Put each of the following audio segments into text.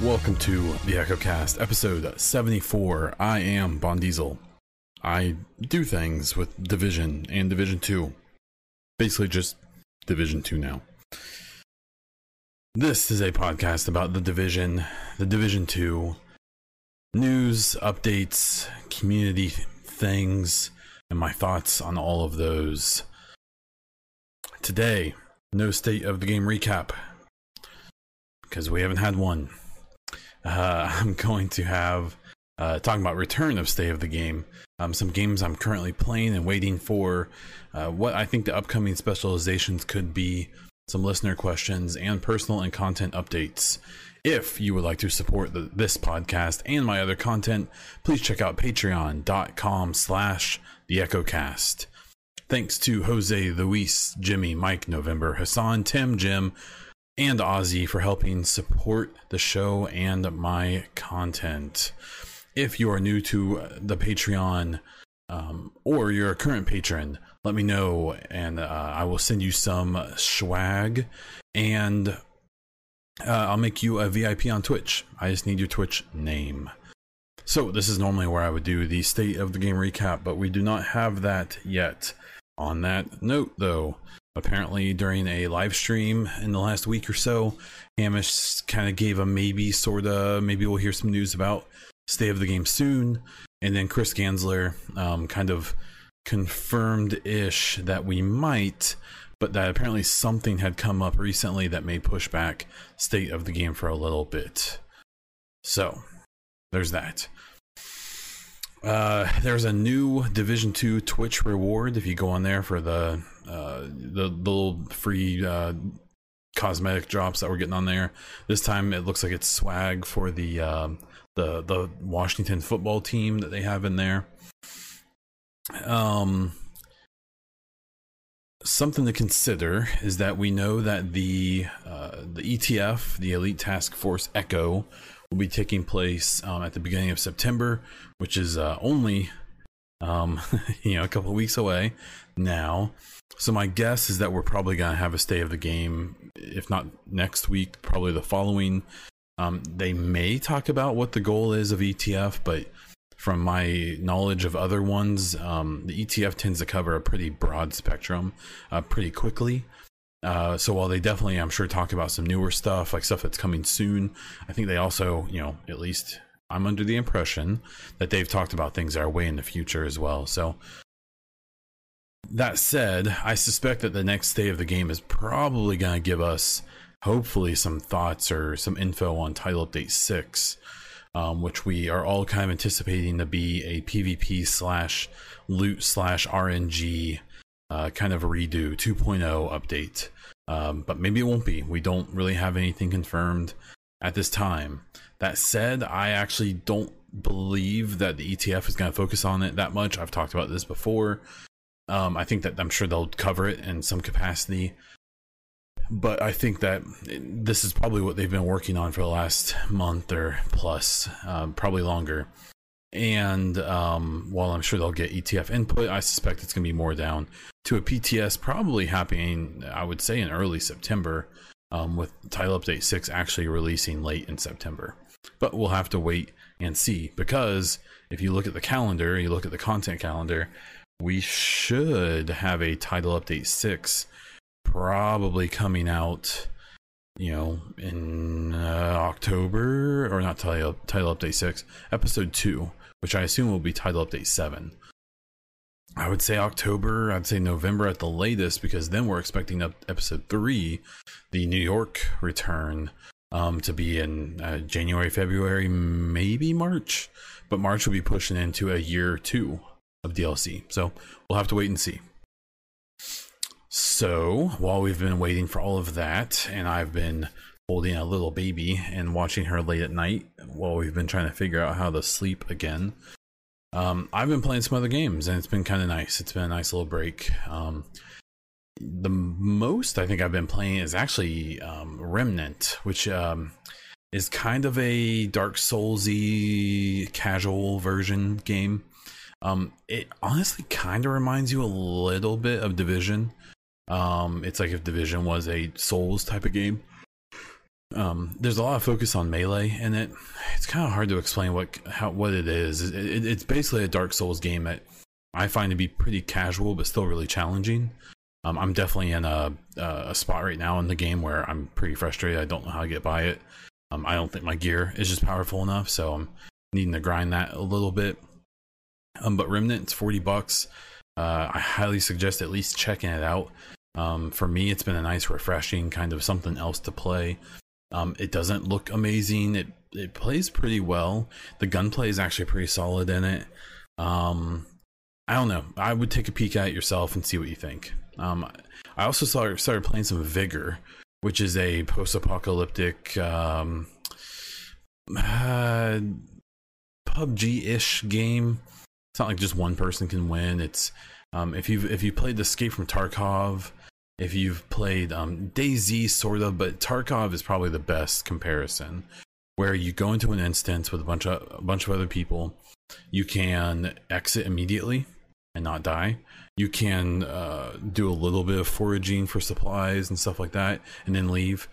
Welcome to the EchoCast, episode 74. I am Bon Diesel. I do things with Division and Division 2. Basically, just Division 2 now. This is a podcast about the Division, the Division 2, news, updates, community things, and my thoughts on all of those. Today, no state of the game recap because we haven't had one uh, I'm going to have uh, talking about return of state of the game. Um, some games I'm currently playing and waiting for. Uh, what I think the upcoming specializations could be. Some listener questions and personal and content updates. If you would like to support the, this podcast and my other content, please check out patreon.com slash the echocast. Thanks to Jose, Luis, Jimmy, Mike, November, Hassan, Tim, Jim, and Ozzy for helping support the show and my content. If you are new to the Patreon um, or you're a current patron, let me know and uh, I will send you some swag and uh, I'll make you a VIP on Twitch. I just need your Twitch name. So, this is normally where I would do the state of the game recap, but we do not have that yet. On that note, though, apparently during a live stream in the last week or so hamish kind of gave a maybe sort of maybe we'll hear some news about state of the game soon and then chris gansler um, kind of confirmed ish that we might but that apparently something had come up recently that may push back state of the game for a little bit so there's that uh, there's a new Division Two Twitch reward if you go on there for the uh, the, the little free uh, cosmetic drops that we're getting on there. This time it looks like it's swag for the um, the the Washington football team that they have in there. Um, something to consider is that we know that the uh, the ETF, the Elite Task Force Echo, will be taking place um, at the beginning of September, which is uh, only um, you know a couple of weeks away now. So my guess is that we're probably going to have a state of the game, if not next week, probably the following. Um, they may talk about what the goal is of ETF, but from my knowledge of other ones, um, the ETF tends to cover a pretty broad spectrum uh, pretty quickly. Uh, so while they definitely, I'm sure, talk about some newer stuff, like stuff that's coming soon, I think they also, you know, at least I'm under the impression that they've talked about things that are way in the future as well. So that said, I suspect that the next day of the game is probably going to give us, hopefully, some thoughts or some info on Title Update 6, um, which we are all kind of anticipating to be a PvP slash loot slash RNG uh, kind of redo 2.0 update. Um, but maybe it won't be. We don't really have anything confirmed at this time. That said, I actually don't believe that the ETF is going to focus on it that much. I've talked about this before. Um, I think that I'm sure they'll cover it in some capacity. But I think that this is probably what they've been working on for the last month or plus, um, probably longer. And um, while I'm sure they'll get ETF input, I suspect it's going to be more down to a PTS, probably happening, I would say, in early September, um, with Title Update 6 actually releasing late in September. But we'll have to wait and see because if you look at the calendar, you look at the content calendar, we should have a Title Update 6 probably coming out you know, in uh, October, or not title, title update 6, episode 2, which I assume will be title update 7. I would say October, I'd say November at the latest, because then we're expecting up episode 3, the New York return, um, to be in uh, January, February, maybe March. But March will be pushing into a year two of DLC. So we'll have to wait and see. So while we've been waiting for all of that, and I've been holding a little baby and watching her late at night while we've been trying to figure out how to sleep again, um, I've been playing some other games and it's been kind of nice. It's been a nice little break. Um, the most I think I've been playing is actually um, Remnant, which um, is kind of a Dark Soulsy casual version game. Um, it honestly kind of reminds you a little bit of Division. Um, it's like if Division was a Souls type of game. Um, there's a lot of focus on melee in it. It's kind of hard to explain what how what it is. It, it, it's basically a Dark Souls game that I find to be pretty casual but still really challenging. Um, I'm definitely in a a spot right now in the game where I'm pretty frustrated. I don't know how to get by it. Um, I don't think my gear is just powerful enough, so I'm needing to grind that a little bit. Um, but Remnant, it's 40 bucks. Uh, I highly suggest at least checking it out. Um, for me, it's been a nice, refreshing kind of something else to play. Um, it doesn't look amazing. It it plays pretty well. The gunplay is actually pretty solid in it. Um, I don't know. I would take a peek at it yourself and see what you think. Um, I also started, started playing some Vigor, which is a post-apocalyptic um, uh, PUBG-ish game. It's not like just one person can win. It's um, if you've if you played Escape from Tarkov, if you've played um, DayZ, sort of, but Tarkov is probably the best comparison, where you go into an instance with a bunch of a bunch of other people, you can exit immediately and not die. You can uh, do a little bit of foraging for supplies and stuff like that, and then leave.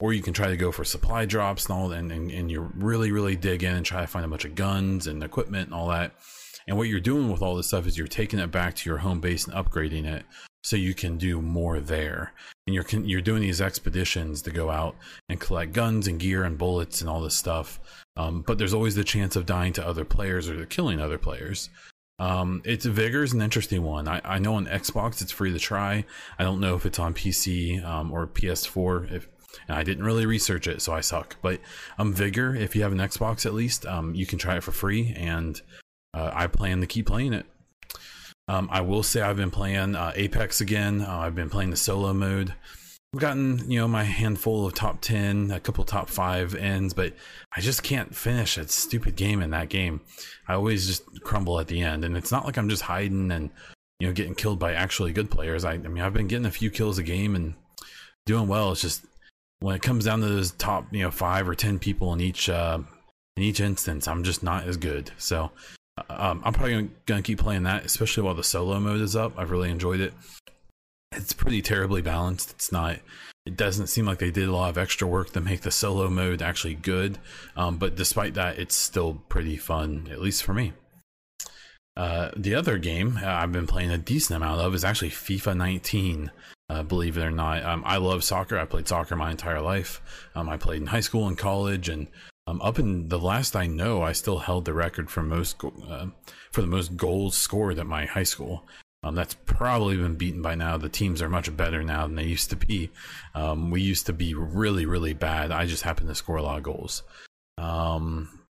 Or you can try to go for supply drops and all, and, and, and you really, really dig in and try to find a bunch of guns and equipment and all that. And what you're doing with all this stuff is you're taking it back to your home base and upgrading it so you can do more there. And you're you're doing these expeditions to go out and collect guns and gear and bullets and all this stuff. Um, but there's always the chance of dying to other players or killing other players. Um, it's Vigor is an interesting one. I, I know on Xbox it's free to try. I don't know if it's on PC um, or PS4. If I didn't really research it, so I suck. But um, Vigor, if you have an Xbox at least, um, you can try it for free, and uh, I plan to keep playing it. Um, I will say I've been playing uh, Apex again. Uh, I've been playing the solo mode. I've gotten you know my handful of top ten, a couple top five ends, but I just can't finish a stupid game in that game. I always just crumble at the end, and it's not like I'm just hiding and you know getting killed by actually good players. I, I mean I've been getting a few kills a game and doing well. It's just when it comes down to those top you know five or ten people in each uh, in each instance, I'm just not as good. So um, I'm probably gonna, keep playing that, especially while the solo mode is up. I've really enjoyed it. It's pretty terribly balanced. It's not. It doesn't seem like they did a lot of extra work to make the solo mode actually good. Um, but despite that, it's still pretty fun, at least for me. Uh, the other game I've been playing a decent amount of is actually FIFA 19. Uh, believe it or not, um, I love soccer. I played soccer my entire life. Um, I played in high school and college, and um, up in the last I know, I still held the record for most uh, for the most goals scored at my high school. Um, that's probably been beaten by now. The teams are much better now than they used to be. Um, we used to be really, really bad. I just happen to score a lot of goals. Um,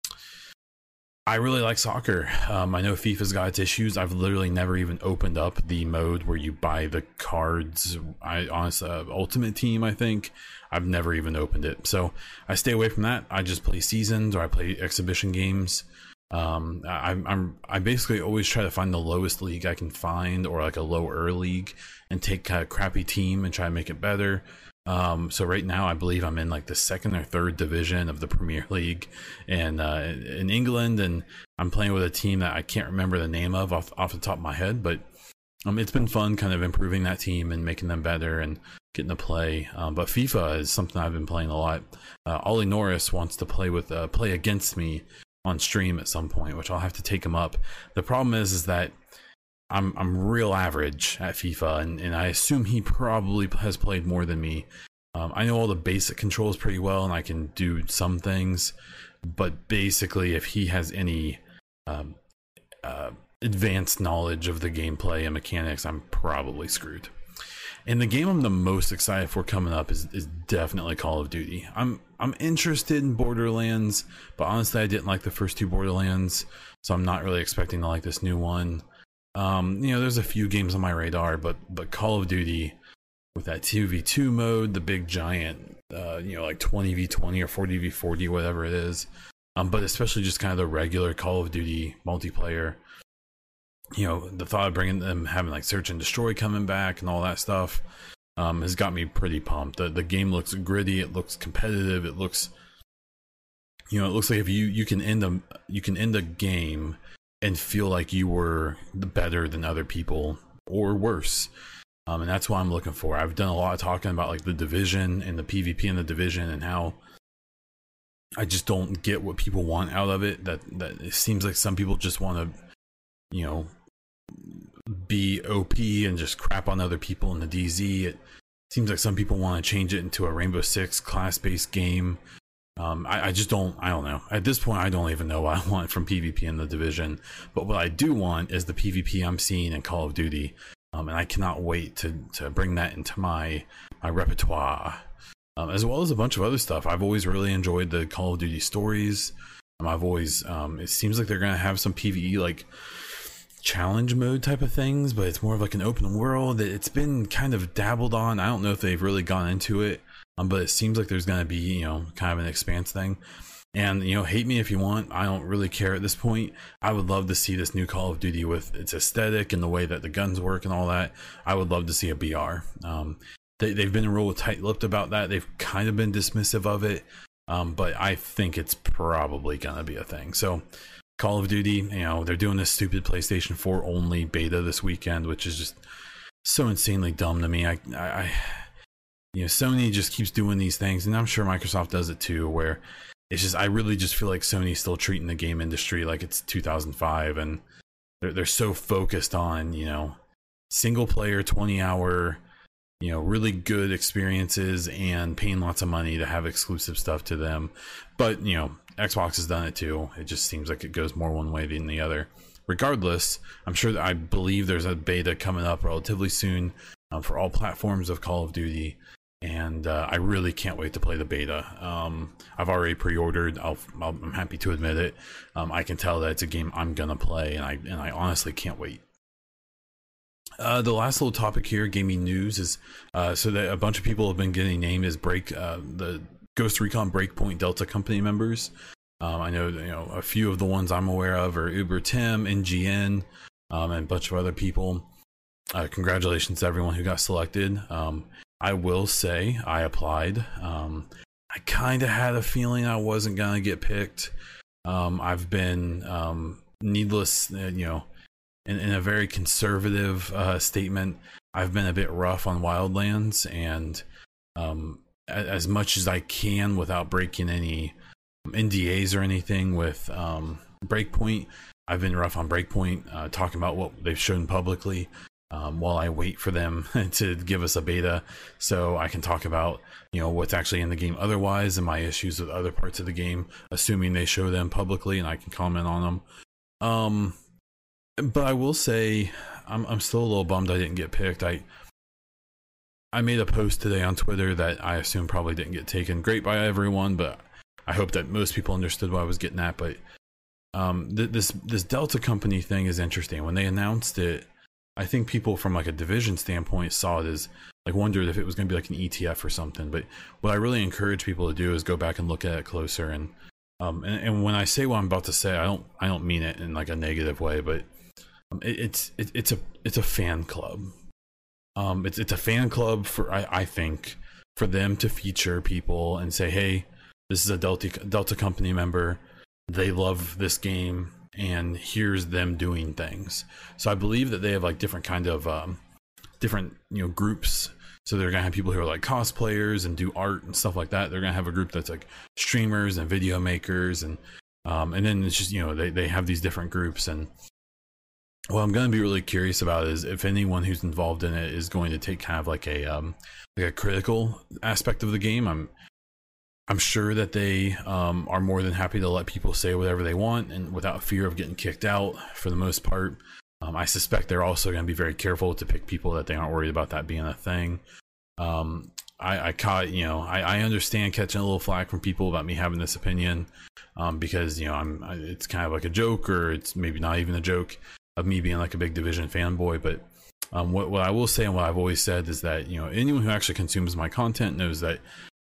I really like soccer. Um, I know FIFA's got its issues. I've literally never even opened up the mode where you buy the cards. I honestly, uh, Ultimate Team, I think. I've never even opened it. So I stay away from that. I just play seasons or I play exhibition games. Um, I, I'm I basically always try to find the lowest league I can find or like a lower league and take a crappy team and try to make it better. Um, so right now, I believe I'm in like the second or third division of the Premier League, and uh, in England, and I'm playing with a team that I can't remember the name of off off the top of my head, but um, it's been fun, kind of improving that team and making them better and getting to play. Um, but FIFA is something I've been playing a lot. Uh, Ollie Norris wants to play with uh, play against me on stream at some point, which I'll have to take him up. The problem is, is that I'm I'm real average at FIFA, and, and I assume he probably has played more than me. Um, I know all the basic controls pretty well, and I can do some things, but basically, if he has any um, uh, advanced knowledge of the gameplay and mechanics, I'm probably screwed. And the game I'm the most excited for coming up is, is definitely Call of Duty. I'm I'm interested in Borderlands, but honestly, I didn't like the first two Borderlands, so I'm not really expecting to like this new one. Um, you know, there's a few games on my radar, but but Call of Duty with that 2v2 mode, the big giant, uh, you know, like 20v20 or 40v40, whatever it is. Um, but especially just kind of the regular Call of Duty multiplayer. You know, the thought of bringing them having like search and destroy coming back and all that stuff um, has got me pretty pumped. The the game looks gritty, it looks competitive, it looks you know, it looks like if you you can end a you can end a game and feel like you were better than other people or worse. Um, and that's what I'm looking for. I've done a lot of talking about like the division and the PvP in the division and how I just don't get what people want out of it. That that it seems like some people just want to, you know, be OP and just crap on other people in the DZ. It seems like some people want to change it into a Rainbow Six class based game. Um, I, I, just don't. I don't know. At this point, I don't even know what I want from PvP in the division. But what I do want is the PvP I'm seeing in Call of Duty, um, and I cannot wait to to bring that into my my repertoire, um, as well as a bunch of other stuff. I've always really enjoyed the Call of Duty stories. Um, I've always. Um, it seems like they're gonna have some PVE like challenge mode type of things, but it's more of like an open world. It's been kind of dabbled on. I don't know if they've really gone into it, um, but it seems like there's going to be, you know, kind of an expanse thing. And, you know, hate me if you want. I don't really care at this point. I would love to see this new Call of Duty with its aesthetic and the way that the guns work and all that. I would love to see a BR. Um, they, they've been real tight lipped about that. They've kind of been dismissive of it. Um, but I think it's probably going to be a thing. So, Call of Duty, you know, they're doing this stupid PlayStation 4 only beta this weekend, which is just so insanely dumb to me. I, I, you know, Sony just keeps doing these things, and I'm sure Microsoft does it too, where it's just, I really just feel like Sony's still treating the game industry like it's 2005, and they're, they're so focused on, you know, single player, 20 hour, you know, really good experiences and paying lots of money to have exclusive stuff to them. But, you know, Xbox has done it too. It just seems like it goes more one way than the other. Regardless, I'm sure that I believe there's a beta coming up relatively soon um, for all platforms of Call of Duty, and uh, I really can't wait to play the beta. Um, I've already pre-ordered. i am happy to admit it. Um, I can tell that it's a game I'm gonna play, and I and I honestly can't wait. Uh, the last little topic here, gaming news, is uh, so that a bunch of people have been getting named as break uh, the Ghost Recon Breakpoint Delta Company members. Um, I know you know a few of the ones I'm aware of are Uber Tim, NGN, um, and a bunch of other people. Uh, congratulations to everyone who got selected. Um, I will say I applied. Um, I kind of had a feeling I wasn't gonna get picked. Um, I've been um, needless, uh, you know, in, in, a very conservative uh, statement. I've been a bit rough on Wildlands, and um, as much as I can without breaking any NDAs or anything with um, Breakpoint. I've been rough on Breakpoint, uh, talking about what they've shown publicly um, while I wait for them to give us a beta, so I can talk about you know what's actually in the game otherwise and my issues with other parts of the game, assuming they show them publicly and I can comment on them. Um, but I will say I'm I'm still a little bummed I didn't get picked. I I made a post today on Twitter that I assume probably didn't get taken great by everyone, but I hope that most people understood what I was getting at. But um, th- this this Delta company thing is interesting. When they announced it, I think people from like a division standpoint saw it as like wondered if it was going to be like an ETF or something. But what I really encourage people to do is go back and look at it closer. And um, and, and when I say what I'm about to say, I don't I don't mean it in like a negative way, but um, it, it's it, it's a it's a fan club um, it's it's a fan club for I, I think for them to feature people and say, hey, this is a Delta Delta company member. They love this game, and here's them doing things. So I believe that they have like different kind of um, different you know groups. So they're gonna have people who are like cosplayers and do art and stuff like that. They're gonna have a group that's like streamers and video makers and um, and then it's just you know they, they have these different groups and what I'm going to be really curious about is if anyone who's involved in it is going to take kind of like a um, like a critical aspect of the game. I'm I'm sure that they um, are more than happy to let people say whatever they want and without fear of getting kicked out for the most part. Um, I suspect they're also going to be very careful to pick people that they aren't worried about that being a thing. Um, I, I caught, you know, I, I understand catching a little flack from people about me having this opinion um, because, you know, I'm, it's kind of like a joke or it's maybe not even a joke of me being like a big division fanboy, but um, what, what I will say and what I've always said is that you know anyone who actually consumes my content knows that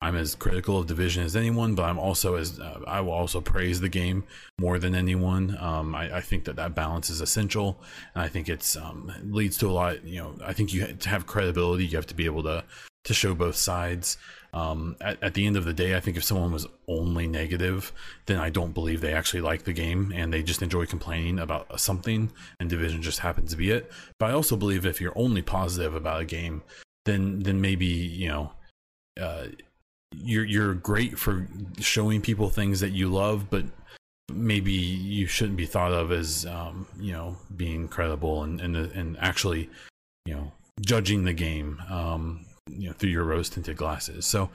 I'm as critical of division as anyone, but I'm also as uh, I will also praise the game more than anyone. Um, I, I, think that that balance is essential, and I think it's um, leads to a lot. You know, I think you to have credibility, you have to be able to to show both sides. Um, at, at the end of the day, I think if someone was only negative, then I don't believe they actually like the game and they just enjoy complaining about something, and Division just happens to be it. But I also believe if you're only positive about a game, then then maybe you know. Uh, you're you're great for showing people things that you love, but maybe you shouldn't be thought of as um, you know being credible and and and actually you know judging the game um, you know through your rose tinted glasses. So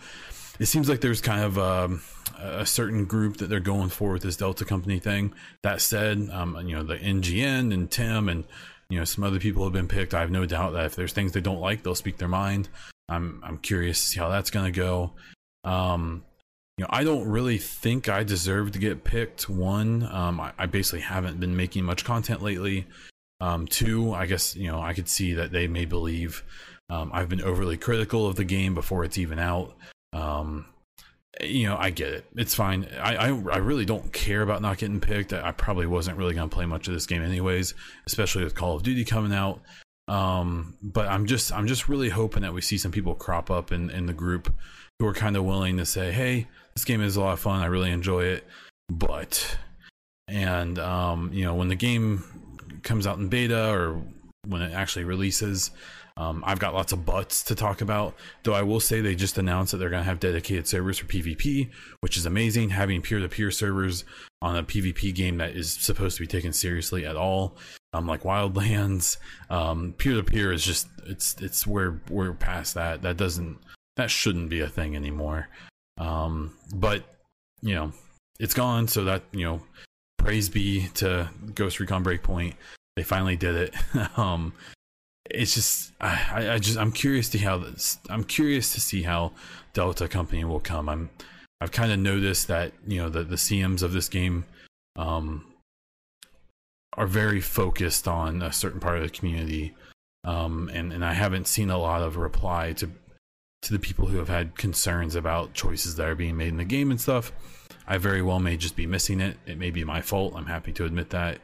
it seems like there's kind of um, a certain group that they're going for with this Delta Company thing. That said, um, you know the NGN and Tim and you know some other people have been picked. I have no doubt that if there's things they don't like, they'll speak their mind. I'm I'm curious to see how that's going to go. Um, you know, I don't really think I deserve to get picked. One, um, I, I, basically haven't been making much content lately. Um, two, I guess you know I could see that they may believe um, I've been overly critical of the game before it's even out. Um, you know, I get it. It's fine. I, I, I really don't care about not getting picked. I probably wasn't really going to play much of this game anyways, especially with Call of Duty coming out. Um, but I'm just I'm just really hoping that we see some people crop up in in the group who are kind of willing to say, "Hey, this game is a lot of fun. I really enjoy it." But and um, you know, when the game comes out in beta or when it actually releases, um, I've got lots of buts to talk about. Though I will say they just announced that they're going to have dedicated servers for PvP, which is amazing. Having peer-to-peer servers on a PvP game that is supposed to be taken seriously at all, um, like Wildlands, um, peer-to-peer is just it's it's where we're past that. That doesn't that shouldn't be a thing anymore. Um, but you know, it's gone. So that you know, praise be to Ghost Recon Breakpoint. They finally did it. um, it's just I, I just I'm curious to how this I'm curious to see how Delta Company will come. I'm I've kind of noticed that you know the the CMs of this game um, are very focused on a certain part of the community, um, and and I haven't seen a lot of reply to to the people who have had concerns about choices that are being made in the game and stuff. I very well may just be missing it. It may be my fault. I'm happy to admit that.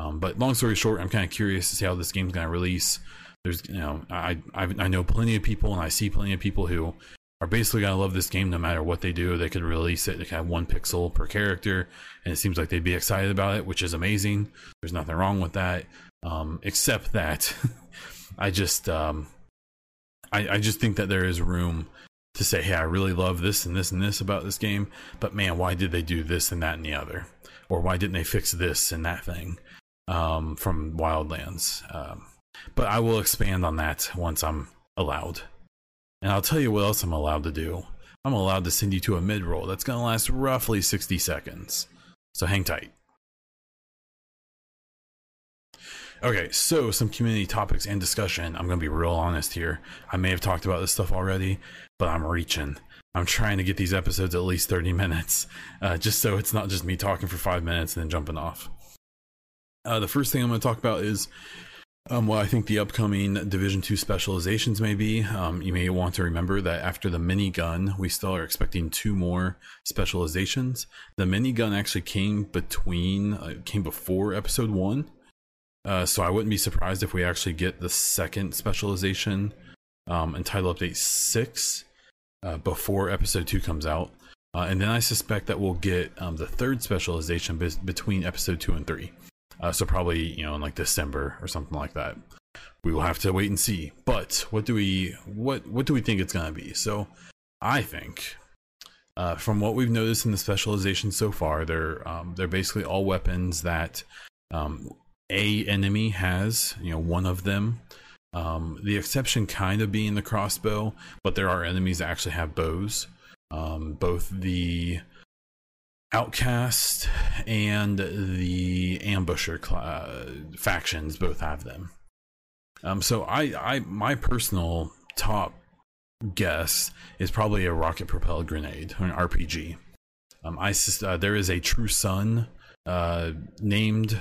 Um, but long story short, I'm kind of curious to see how this game's going to release. There's, you know, I, I I know plenty of people, and I see plenty of people who are basically going to love this game no matter what they do. They could release it, they could have one pixel per character, and it seems like they'd be excited about it, which is amazing. There's nothing wrong with that, um, except that I just um, I, I just think that there is room to say, hey, I really love this and this and this about this game, but man, why did they do this and that and the other? Or why didn't they fix this and that thing um, from Wildlands? Um, but I will expand on that once I'm allowed. And I'll tell you what else I'm allowed to do. I'm allowed to send you to a mid roll that's going to last roughly 60 seconds. So hang tight. Okay, so some community topics and discussion. I'm going to be real honest here. I may have talked about this stuff already, but I'm reaching. I'm trying to get these episodes at least 30 minutes, uh, just so it's not just me talking for five minutes and then jumping off. Uh, the first thing I'm going to talk about is um, I think the upcoming Division Two specializations may be. Um, you may want to remember that after the minigun, we still are expecting two more specializations. The minigun actually came between, uh, came before Episode One, uh, so I wouldn't be surprised if we actually get the second specialization um, in Title Update Six uh, before Episode Two comes out, uh, and then I suspect that we'll get um, the third specialization be- between Episode Two and Three. Uh, so probably you know in like December or something like that. We will have to wait and see. But what do we what what do we think it's gonna be? So I think uh, from what we've noticed in the specialization so far, they're um, they're basically all weapons that um, a enemy has. You know, one of them. Um, the exception kind of being the crossbow, but there are enemies that actually have bows. Um, both the Outcast and the Ambusher cl- factions both have them. Um, so I, I, my personal top guess is probably a rocket propelled grenade or an RPG. Um, I, uh, there is a True Sun uh, named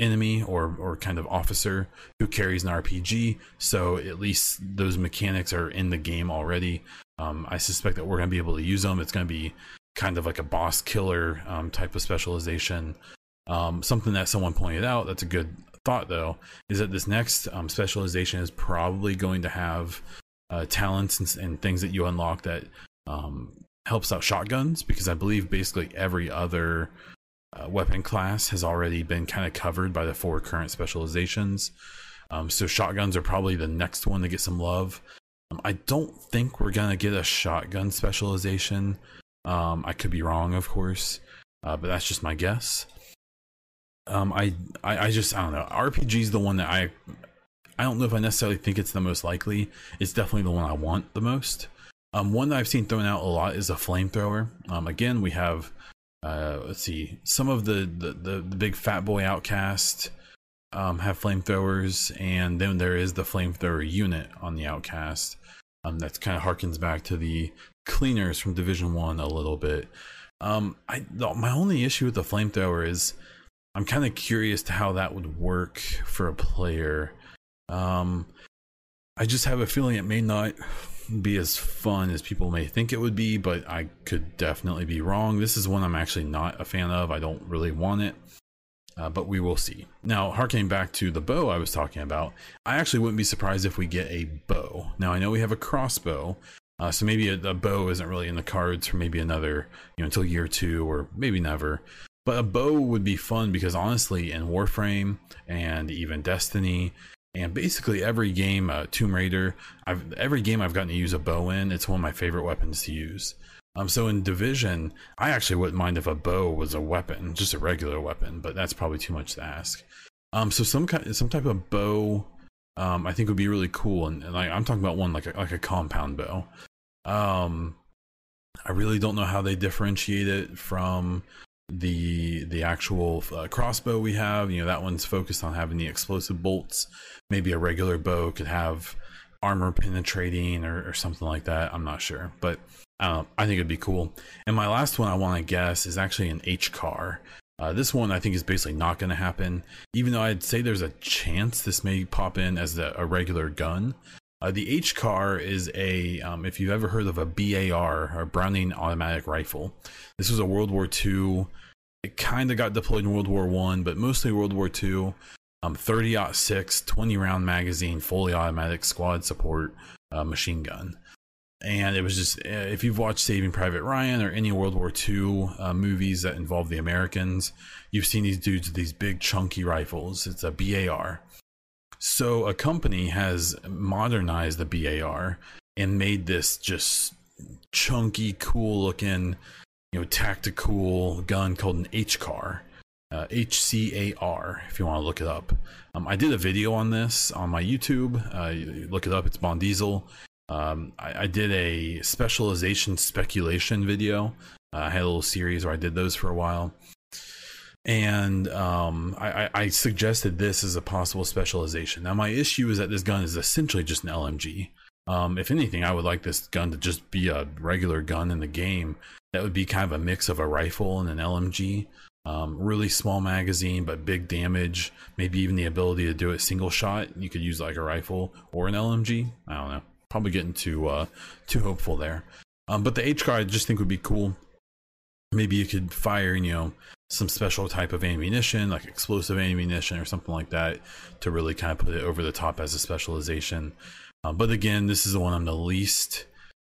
enemy or or kind of officer who carries an RPG. So at least those mechanics are in the game already. Um, I suspect that we're going to be able to use them. It's going to be kind of like a boss killer um, type of specialization. Um, something that someone pointed out that's a good thought though is that this next um, specialization is probably going to have uh, talents and, and, things that you unlock that um, helps out shotguns because I believe basically every other uh, weapon class has already been kind of covered by the four current specializations. Um, so shotguns are probably the next one to get some love. Um, I don't think we're gonna get a shotgun specialization. Um, I could be wrong, of course, uh, but that's just my guess. Um, I, I, I just I don't know. RPG is the one that I, I don't know if I necessarily think it's the most likely. It's definitely the one I want the most. Um, one that I've seen thrown out a lot is a flamethrower. Um, again, we have, uh, let's see, some of the the, the, the big fat boy outcast um, have flamethrowers, and then there is the flamethrower unit on the outcast. Um, that's kind of harkens back to the cleaners from Division One a little bit. Um, I my only issue with the flamethrower is I'm kind of curious to how that would work for a player. Um, I just have a feeling it may not be as fun as people may think it would be, but I could definitely be wrong. This is one I'm actually not a fan of. I don't really want it, uh, but we will see. Now, harkening back to the bow I was talking about, I actually wouldn't be surprised if we get a bow. Now, I know we have a crossbow, uh, so maybe a, a, bow isn't really in the cards for maybe another, you know, until year two or maybe never. But a bow would be fun because honestly, in Warframe and even Destiny, and basically every game, uh, Tomb Raider, I've every game I've gotten to use a bow in. It's one of my favorite weapons to use. Um, so in Division, I actually wouldn't mind if a bow was a weapon, just a regular weapon, but that's probably too much to ask. Um, so some kind, some type of bow, um, I think it would be really cool, and, and like I'm talking about one like a, like a compound bow. Um, I really don't know how they differentiate it from the the actual uh, crossbow we have. You know that one's focused on having the explosive bolts. Maybe a regular bow could have armor penetrating or, or something like that. I'm not sure but uh, i think it'd be cool. And my last one i want to guess is actually an HCAR uh, this one i think is basically not going to happen even though i'd say there's a chance this may pop in as a, a regular gun uh, the HCAR is a, um, if you've ever heard of a BAR, or Browning automatic rifle. This was a World War II. It kind of got deployed in World War One, but mostly World War II. Um, 30 6, 20 round magazine, fully automatic squad support uh, machine gun. And it was just, uh, if you've watched Saving Private Ryan or any World War II uh, movies that involve the Americans, you've seen these dudes with these big chunky rifles. It's a BAR. So a company has modernized the BAR and made this just chunky, cool looking, you know, tactical gun called an HCAR. Uh, HCAR, if you want to look it up. Um, I did a video on this on my YouTube. Uh, look it up. It's Bond Diesel. Um, I, I, did a specialization speculation video. Uh, I had a little series where I did those for a while and um, I, I, suggested this as a possible specialization. Now, my issue is that this gun is essentially just an LMG. Um, if anything, I would like this gun to just be a regular gun in the game. That would be kind of a mix of a rifle and an LMG. Um, really small magazine, but big damage. Maybe even the ability to do it single shot. You could use like a rifle or an LMG. I don't know. Probably getting too uh, too hopeful there. Um, but the HCAR I just think would be cool. Maybe you could fire, you know, some special type of ammunition, like explosive ammunition or something like that, to really kind of put it over the top as a specialization. Um, but again, this is the one I'm the least.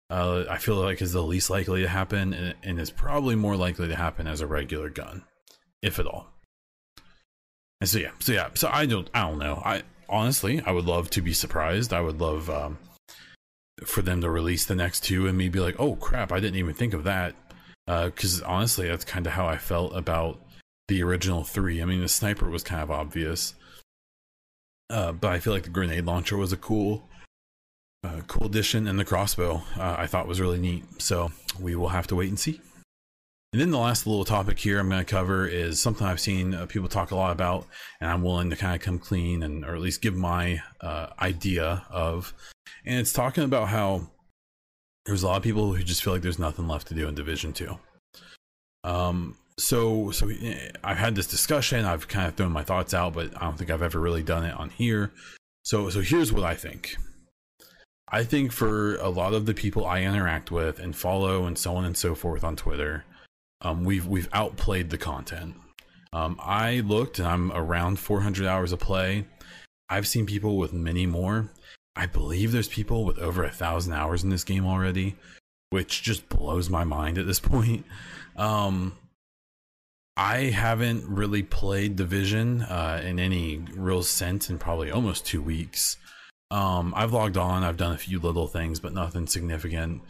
Uh, I feel like is the least likely to happen, and, and is probably more likely to happen as a regular gun, if at all. And so yeah, so yeah, so I don't, I don't know. I honestly, I would love to be surprised. I would love um, for them to release the next two and me be like, oh crap, I didn't even think of that because uh, honestly, that's kind of how I felt about the original three. I mean, the sniper was kind of obvious, uh, but I feel like the grenade launcher was a cool, uh, cool addition, and the crossbow uh, I thought was really neat. So we will have to wait and see. And then the last little topic here I'm going to cover is something I've seen uh, people talk a lot about, and I'm willing to kind of come clean and or at least give my uh, idea of. And it's talking about how there's a lot of people who just feel like there's nothing left to do in Division Two. Um, so so eh, I've had this discussion. I've kind of thrown my thoughts out, but I don't think I've ever really done it on here. So so here's what I think. I think for a lot of the people I interact with and follow and so on and so forth on Twitter, um, we've we've outplayed the content. Um, I looked and I'm around 400 hours of play. I've seen people with many more. I believe there's people with over a thousand hours in this game already. which just blows my mind at this point. Um, I haven't really played Division uh, in any real sense in probably almost two weeks. Um, I've logged on, I've done a few little things, but nothing significant.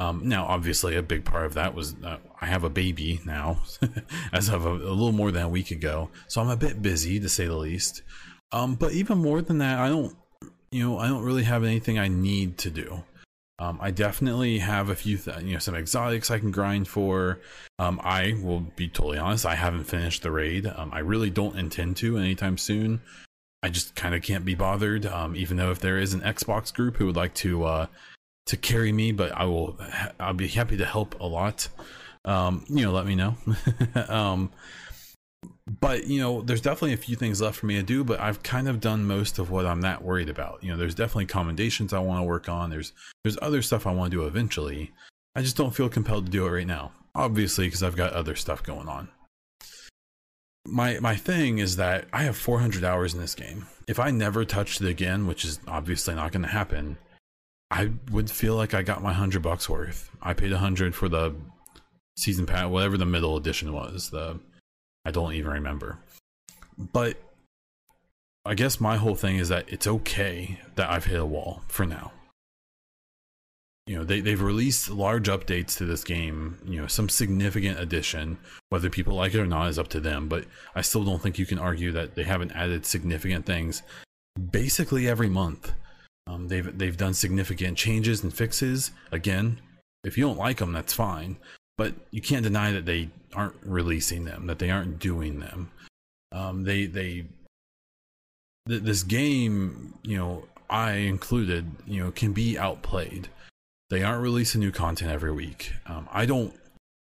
Um, now, obviously, a big part of that was uh, I have a baby now, as of a, a, little more than a week ago, so I'm a bit busy to say the least. Um, but even more than that, I don't, you know, I don't really have anything I need to do. Um, I definitely have a few, th- you know, some exotics I can grind for. Um, I will be totally honest, I haven't finished the raid. Um, I really don't intend to anytime soon. I just kind of can't be bothered. Um, even though if there is an Xbox group who would like to uh, to carry me, but I will, I'll be happy to help a lot. Um, you know, let me know. um, but you know there's definitely a few things left for me to do but i've kind of done most of what i'm not worried about. You know there's definitely commendations i want to work on. There's there's other stuff i want to do eventually. I just don't feel compelled to do it right now obviously because i've got other stuff going on. My my thing is that i have 400 hours in this game. If i never touched it again which is obviously not going to happen i would feel like i got my 100 bucks worth i paid a 100 for the season pass whatever the middle edition was the I don't even remember. But I guess my whole thing is that it's okay that I've hit a wall for now. You know, they, they've released large updates to this game, you know, some significant addition. Whether people like it or not is up to them, but I still don't think you can argue that they haven't added significant things basically every month. Um, they've they've done significant changes and fixes. Again, if you don't like them, that's fine but you can't deny that they aren't releasing them, that they aren't doing them. Um, they they th- this game, you know, I included, you know, can be outplayed. They aren't releasing new content every week. Um, I don't,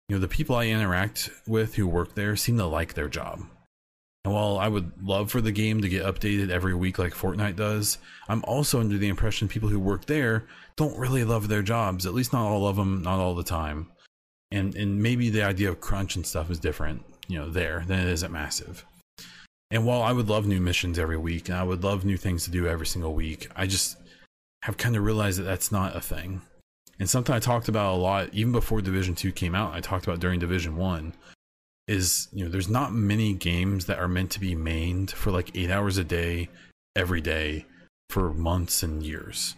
you know, the people I interact with who work there seem to like their job. And while I would love for the game to get updated every week like Fortnite does, I'm also under the impression people who work there don't really love their jobs, at least not all of them, not all the time. And and maybe the idea of crunch and stuff is different you know there than it is at massive. And while i would love new missions every week and i would love new things to do every single week i just have kind of realized that that's not a thing. And something i talked about a lot even before division 2 came out i talked about during division 1 is you know there's not many games that are meant to be mained for like eight hours a day every day for months and years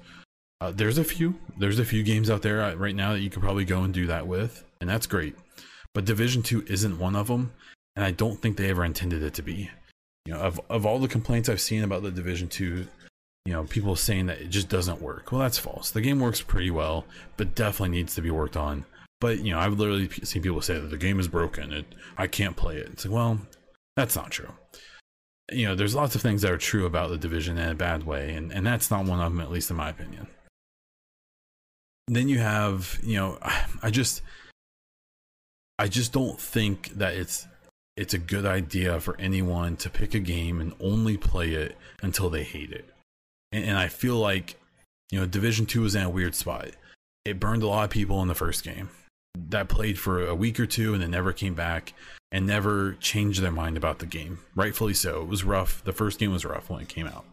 uh, there's a few there's a few games out there uh, right now that you could probably go and do that with and that's great. But Division 2 isn't one of them, and I don't think they ever intended it to be. You know, of of all the complaints I've seen about the Division 2, you know, people saying that it just doesn't work. Well, that's false. The game works pretty well, but definitely needs to be worked on. But, you know, I've literally seen people say that the game is broken. It I can't play it. It's like, well, that's not true. You know, there's lots of things that are true about the division in a bad way, and, and that's not one of them, at least in my opinion. Then you have, you know, I just I just don't think that it's it's a good idea for anyone to pick a game and only play it until they hate it. And, and I feel like you know Division Two was in a weird spot. It burned a lot of people in the first game that played for a week or two and then never came back and never changed their mind about the game. Rightfully so. It was rough. The first game was rough when it came out.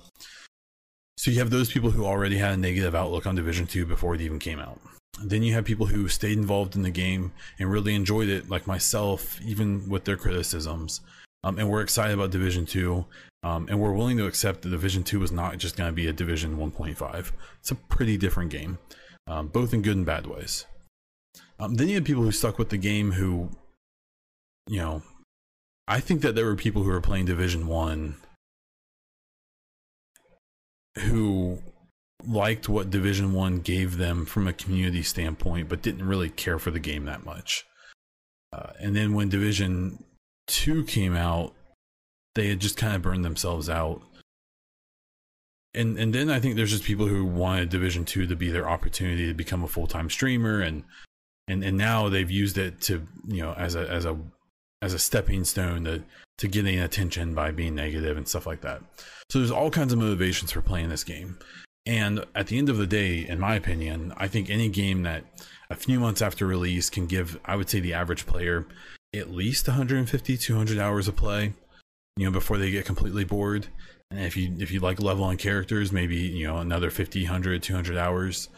So you have those people who already had a negative outlook on Division 2 before it even came out. Then you have people who stayed involved in the game and really enjoyed it, like myself, even with their criticisms. Um, and we're excited about Division 2. Um, and we're willing to accept that Division 2 is not just going to be a Division 1.5. It's a pretty different game, um, both in good and bad ways. Um, then you had people who stuck with the game who, you know, I think that there were people who were playing Division 1 who liked what Division One gave them from a community standpoint, but didn't really care for the game that much. Uh, and then when Division Two came out, they had just kind of burned themselves out. And and then I think there's just people who wanted Division Two to be their opportunity to become a full time streamer, and and and now they've used it to you know as a as a as a stepping stone to to getting attention by being negative and stuff like that. So there's all kinds of motivations for playing this game. And at the end of the day, in my opinion, I think any game that a few months after release can give, I would say, the average player at least 150, 200 hours of play, you know, before they get completely bored. And if you if you like leveling characters, maybe you know another 50, 100, 200 hours.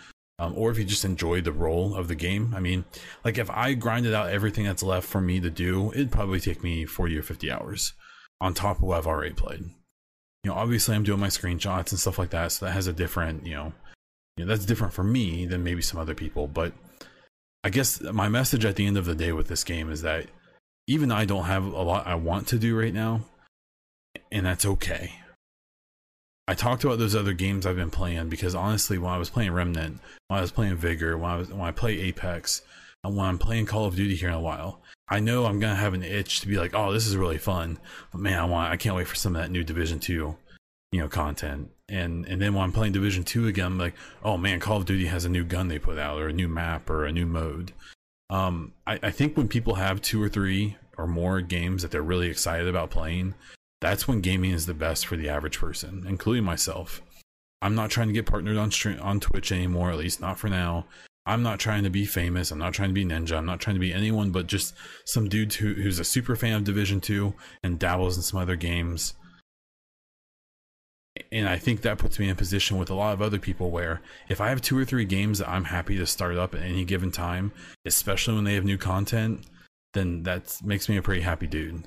Um, or if you just enjoy the role of the game. I mean, like if I grinded out everything that's left for me to do, it'd probably take me 40 or 50 hours on top of what I've already played. You know, obviously I'm doing my screenshots and stuff like that, so that has a different, you know, you know that's different for me than maybe some other people. But I guess my message at the end of the day with this game is that even I don't have a lot I want to do right now, and that's okay. I talked about those other games I've been playing because honestly, when I was playing Remnant, when I was playing Vigor, when I was when I play Apex, and when I'm playing Call of Duty here in a while, I know I'm gonna have an itch to be like, oh, this is really fun. But man, I want I can't wait for some of that new Division Two, you know, content. And and then when I'm playing Division Two again, I'm like, oh man, Call of Duty has a new gun they put out, or a new map, or a new mode. Um, I, I think when people have two or three or more games that they're really excited about playing, that's when gaming is the best for the average person, including myself. I'm not trying to get partnered on stream, on Twitch anymore, at least not for now. I'm not trying to be famous. I'm not trying to be Ninja. I'm not trying to be anyone but just some dude who, who's a super fan of Division 2 and dabbles in some other games. And I think that puts me in a position with a lot of other people where if I have two or three games that I'm happy to start up at any given time, especially when they have new content, then that makes me a pretty happy dude.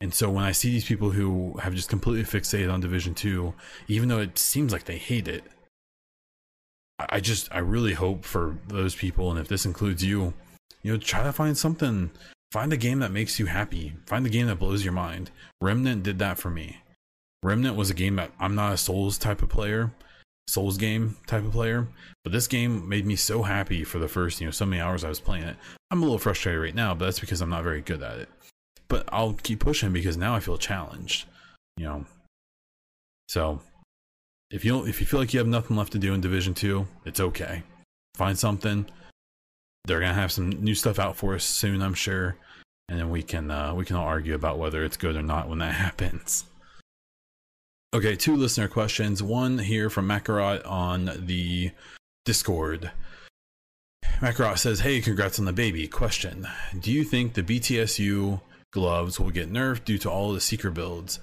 And so when I see these people who have just completely fixated on Division 2, even though it seems like they hate it, I just I really hope for those people and if this includes you, you know, try to find something find a game that makes you happy. Find the game that blows your mind. Remnant did that for me. Remnant was a game that I'm not a Souls type of player, Souls game type of player, but this game made me so happy for the first, you know, so many hours I was playing it. I'm a little frustrated right now, but that's because I'm not very good at it but I'll keep pushing because now I feel challenged, you know. So if you if you feel like you have nothing left to do in Division Two, it's okay. Find something. They're gonna have some new stuff out for us soon, I'm sure, and then we can uh, we can all argue about whether it's good or not when that happens. Okay, two listener questions. One here from Makarot on the Discord. Makarot says, "Hey, congrats on the baby." Question: Do you think the BTSU gloves will get nerfed due to all the seeker builds.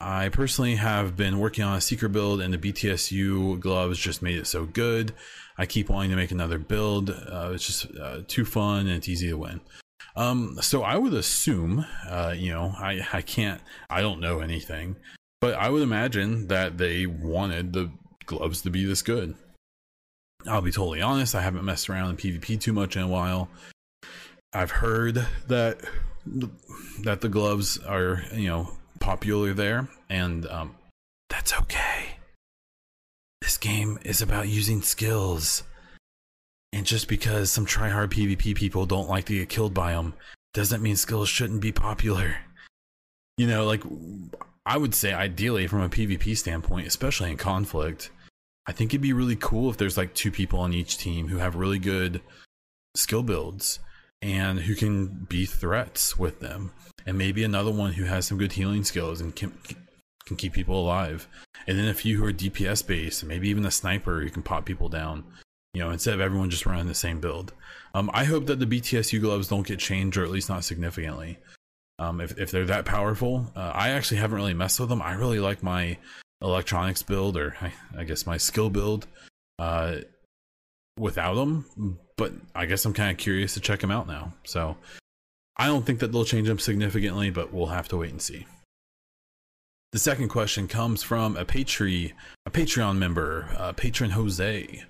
I personally have been working on a seeker build, and the BTSU gloves just made it so good. I keep wanting to make another build. Uh, it's just uh, too fun and it's easy to win. Um, so I would assume, uh, you know, I, I can't, I don't know anything, but I would imagine that they wanted the gloves to be this good. I'll be totally honest, I haven't messed around in PvP too much in a while. I've heard that that the gloves are you know popular there, and um, that's okay. This game is about using skills, and just because some try-hard PvP people don't like to get killed by them, doesn't mean skills shouldn't be popular. You know, like I would say, ideally from a PvP standpoint, especially in conflict, I think it'd be really cool if there's like two people on each team who have really good skill builds and who can be threats with them, and maybe another one who has some good healing skills and can can keep people alive, and then a few who are DPS based, maybe even a sniper who can pop people down. You know, instead of everyone just running the same build. Um, I hope that the BTSU gloves don't get changed, or at least not significantly. Um, if if they're that powerful, uh, I actually haven't really messed with them. I really like my electronics build, or I, I guess my skill build. Uh, without them, but I guess I'm kind of curious to check them out now. So I don't think that they'll change them significantly, but we'll have to wait and see. The second question comes from a Patreon, a Patreon member, uh, patron Jose.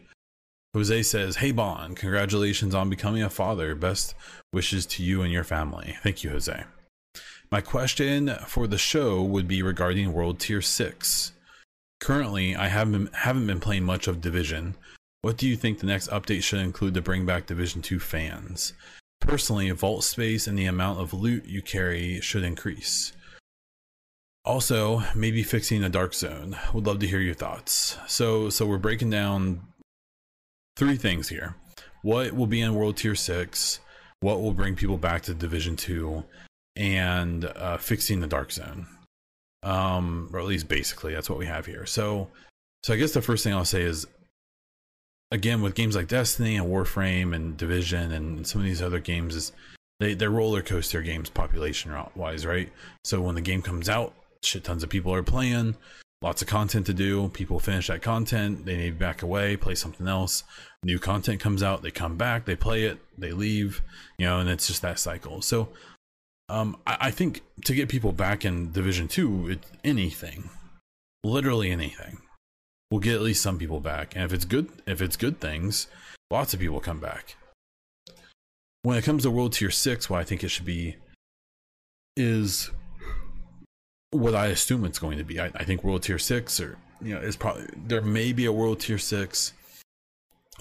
Jose says, "Hey Bon, congratulations on becoming a father. Best wishes to you and your family. Thank you, Jose." My question for the show would be regarding World Tier Six. Currently, I haven't haven't been playing much of Division, what do you think the next update should include to bring back Division 2 fans? Personally, vault space and the amount of loot you carry should increase. Also, maybe fixing the dark zone. Would love to hear your thoughts. So, so we're breaking down three things here. What will be in World Tier 6? What will bring people back to Division 2? And uh, fixing the dark zone. Um, or at least basically, that's what we have here. So, so I guess the first thing I'll say is again with games like Destiny and Warframe and Division and some of these other games is they they're roller coaster games population wise, right? So when the game comes out, shit tons of people are playing. lots of content to do. People finish that content, they need back away, play something else. New content comes out, they come back, they play it, they leave, you know, and it's just that cycle. So um, I, I think to get people back in Division Two, it's anything, literally anything, will get at least some people back. And if it's good, if it's good things, lots of people come back. When it comes to World Tier Six, what I think it should be is what I assume it's going to be. I, I think World Tier Six, or you know, is probably there may be a World Tier Six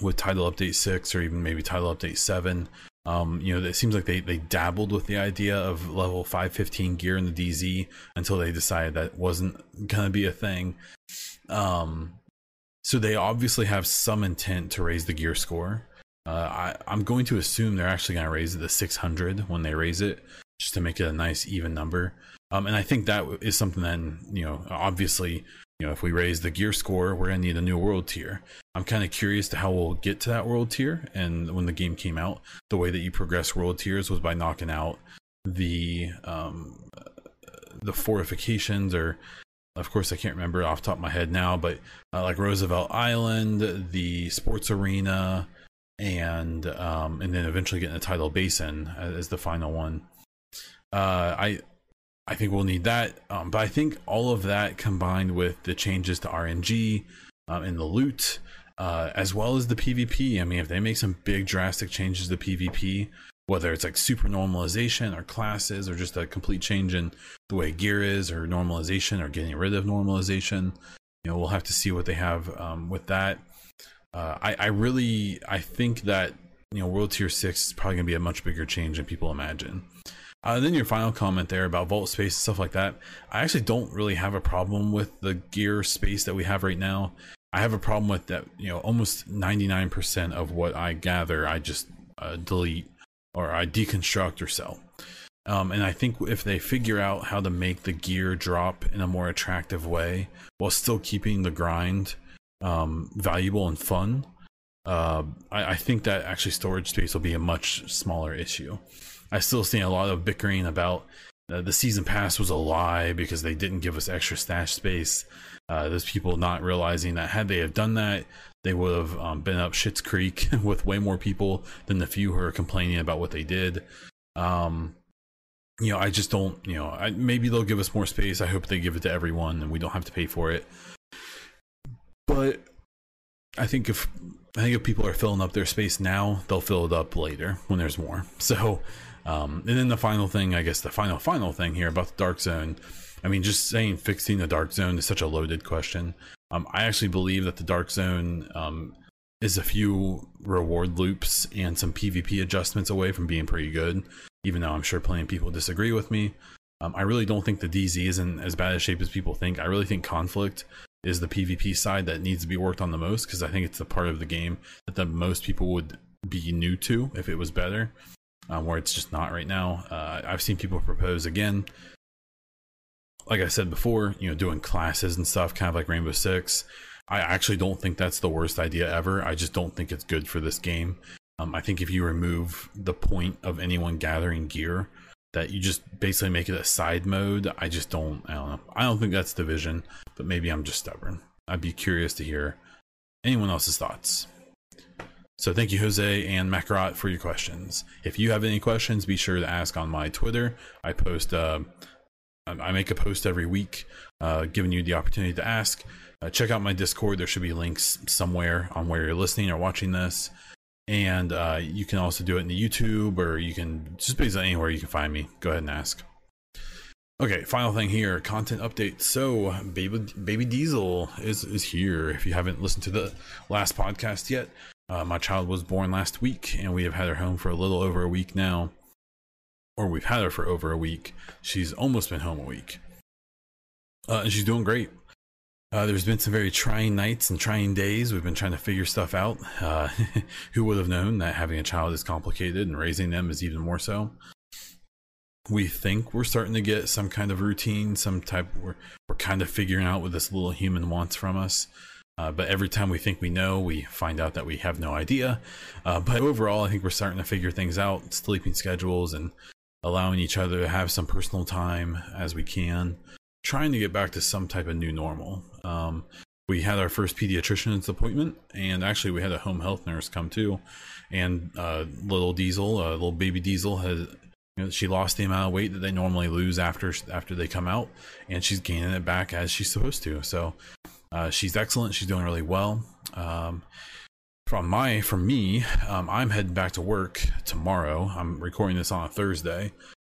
with Title Update Six, or even maybe Title Update Seven. Um, you know, it seems like they they dabbled with the idea of level 515 gear in the DZ until they decided that wasn't gonna be a thing. Um, so they obviously have some intent to raise the gear score. Uh, I, I'm going to assume they're actually going to raise it to 600 when they raise it, just to make it a nice even number. Um, and I think that is something that, you know, obviously, you know, if we raise the gear score, we're going to need a new world tier. I'm kind of curious to how we'll get to that world tier. And when the game came out, the way that you progress world tiers was by knocking out the um, the fortifications or of course I can't remember off top of my head now, but uh, like Roosevelt Island, the sports arena, and um, and then eventually getting the tidal basin as the final one. Uh, I I think we'll need that. Um, but I think all of that combined with the changes to RNG um, and the loot, uh, as well as the PvP. I mean, if they make some big drastic changes to PvP, whether it's like super normalization or classes or just a complete change in the way gear is or normalization or getting rid of normalization, you know, we'll have to see what they have um, with that. Uh, I, I really, I think that you know, World Tier Six is probably gonna be a much bigger change than people imagine. Uh, then your final comment there about vault space and stuff like that. I actually don't really have a problem with the gear space that we have right now. I have a problem with that. You know, almost 99% of what I gather, I just uh, delete or I deconstruct or sell. Um, and I think if they figure out how to make the gear drop in a more attractive way while still keeping the grind um, valuable and fun, uh, I, I think that actually storage space will be a much smaller issue. I still see a lot of bickering about uh, the season pass was a lie because they didn't give us extra stash space. Uh, there's people not realizing that had they have done that, they would have um, been up Shit's Creek with way more people than the few who are complaining about what they did. Um, you know, I just don't. You know, I, maybe they'll give us more space. I hope they give it to everyone and we don't have to pay for it. But I think if I think if people are filling up their space now, they'll fill it up later when there's more. So um, and then the final thing, I guess, the final final thing here about the dark zone. I mean, just saying fixing the dark zone is such a loaded question. Um, I actually believe that the dark zone um, is a few reward loops and some PvP adjustments away from being pretty good. Even though I'm sure plenty of people disagree with me, um, I really don't think the DZ is in as bad a shape as people think. I really think conflict is the PvP side that needs to be worked on the most because I think it's the part of the game that the most people would be new to if it was better um, where it's just not right now. Uh, I've seen people propose again, like I said before, you know, doing classes and stuff, kind of like Rainbow Six. I actually don't think that's the worst idea ever. I just don't think it's good for this game. Um, I think if you remove the point of anyone gathering gear, that you just basically make it a side mode. I just don't. I don't know. I don't think that's the vision, but maybe I'm just stubborn. I'd be curious to hear anyone else's thoughts. So thank you, Jose and Makarot, for your questions. If you have any questions, be sure to ask on my Twitter. I post, uh, I make a post every week, uh, giving you the opportunity to ask. Uh, check out my Discord. There should be links somewhere on where you're listening or watching this. And uh, you can also do it in the YouTube, or you can just basically anywhere you can find me. Go ahead and ask. Okay, final thing here, content update. So, baby, baby Diesel is is here. If you haven't listened to the last podcast yet, uh, my child was born last week, and we have had her home for a little over a week now. Or we've had her for over a week. She's almost been home a week. Uh, and she's doing great. Uh, there's been some very trying nights and trying days. We've been trying to figure stuff out. Uh, who would have known that having a child is complicated and raising them is even more so? We think we're starting to get some kind of routine, some type. We're we're kind of figuring out what this little human wants from us. Uh, but every time we think we know, we find out that we have no idea. Uh, but overall, I think we're starting to figure things out, sleeping schedules and allowing each other to have some personal time as we can. trying to get back to some type of new normal. Um, we had our first pediatrician's appointment, and actually we had a home health nurse come too. And uh, little Diesel, uh, little baby Diesel, has you know, she lost the amount of weight that they normally lose after after they come out, and she's gaining it back as she's supposed to. So uh, she's excellent. She's doing really well. Um, from my from me, um, I'm heading back to work tomorrow. I'm recording this on a Thursday.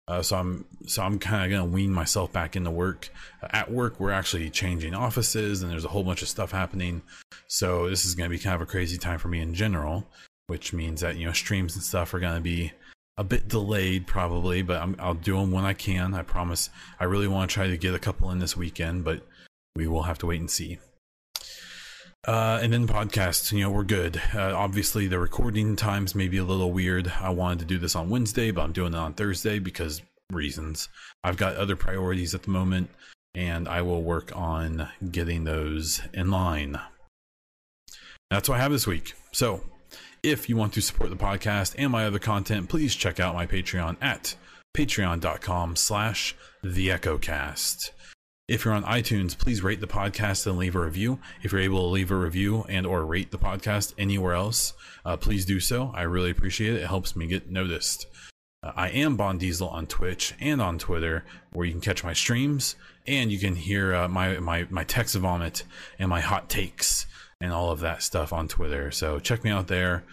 Uh, so I'm so I'm kind of gonna wean myself back into work. Uh, at work, we're actually changing offices, and there's a whole bunch of stuff happening. So this is gonna be kind of a crazy time for me in general, which means that you know streams and stuff are gonna be a bit delayed probably, but i will do them when I can. I promise. I really want to try to get a couple in this weekend, but we will have to wait and see. Uh, and then podcasts, you know, we're good. Uh, obviously, the recording times may be a little weird. I wanted to do this on Wednesday, but I'm doing it on Thursday because reasons. I've got other priorities at the moment, and I will work on getting those in line. That's what I have this week. So, if you want to support the podcast and my other content, please check out my Patreon at patreon.com slash the echocast if you're on iTunes, please rate the podcast and leave a review. If you're able to leave a review and or rate the podcast anywhere else, uh, please do so. I really appreciate it. It helps me get noticed. Uh, I am Bond Diesel on Twitch and on Twitter, where you can catch my streams and you can hear uh, my my my text vomit and my hot takes and all of that stuff on Twitter. So check me out there.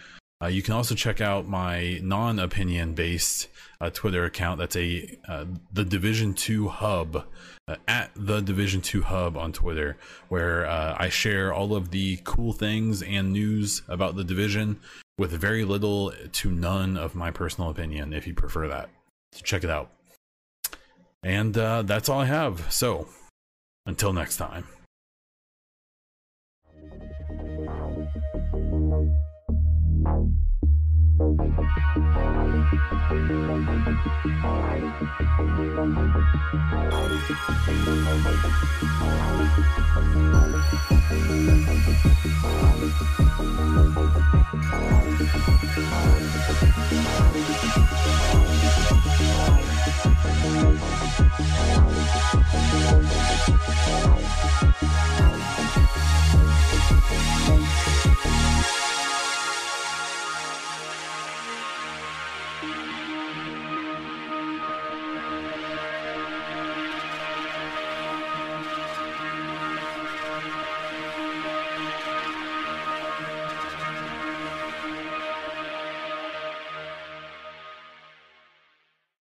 Uh, you can also check out my non-opinion based uh, Twitter account. That's a uh, the Division Two Hub uh, at the Division Two Hub on Twitter, where uh, I share all of the cool things and news about the division with very little to none of my personal opinion. If you prefer that, so check it out. And uh, that's all I have. So until next time. Bye.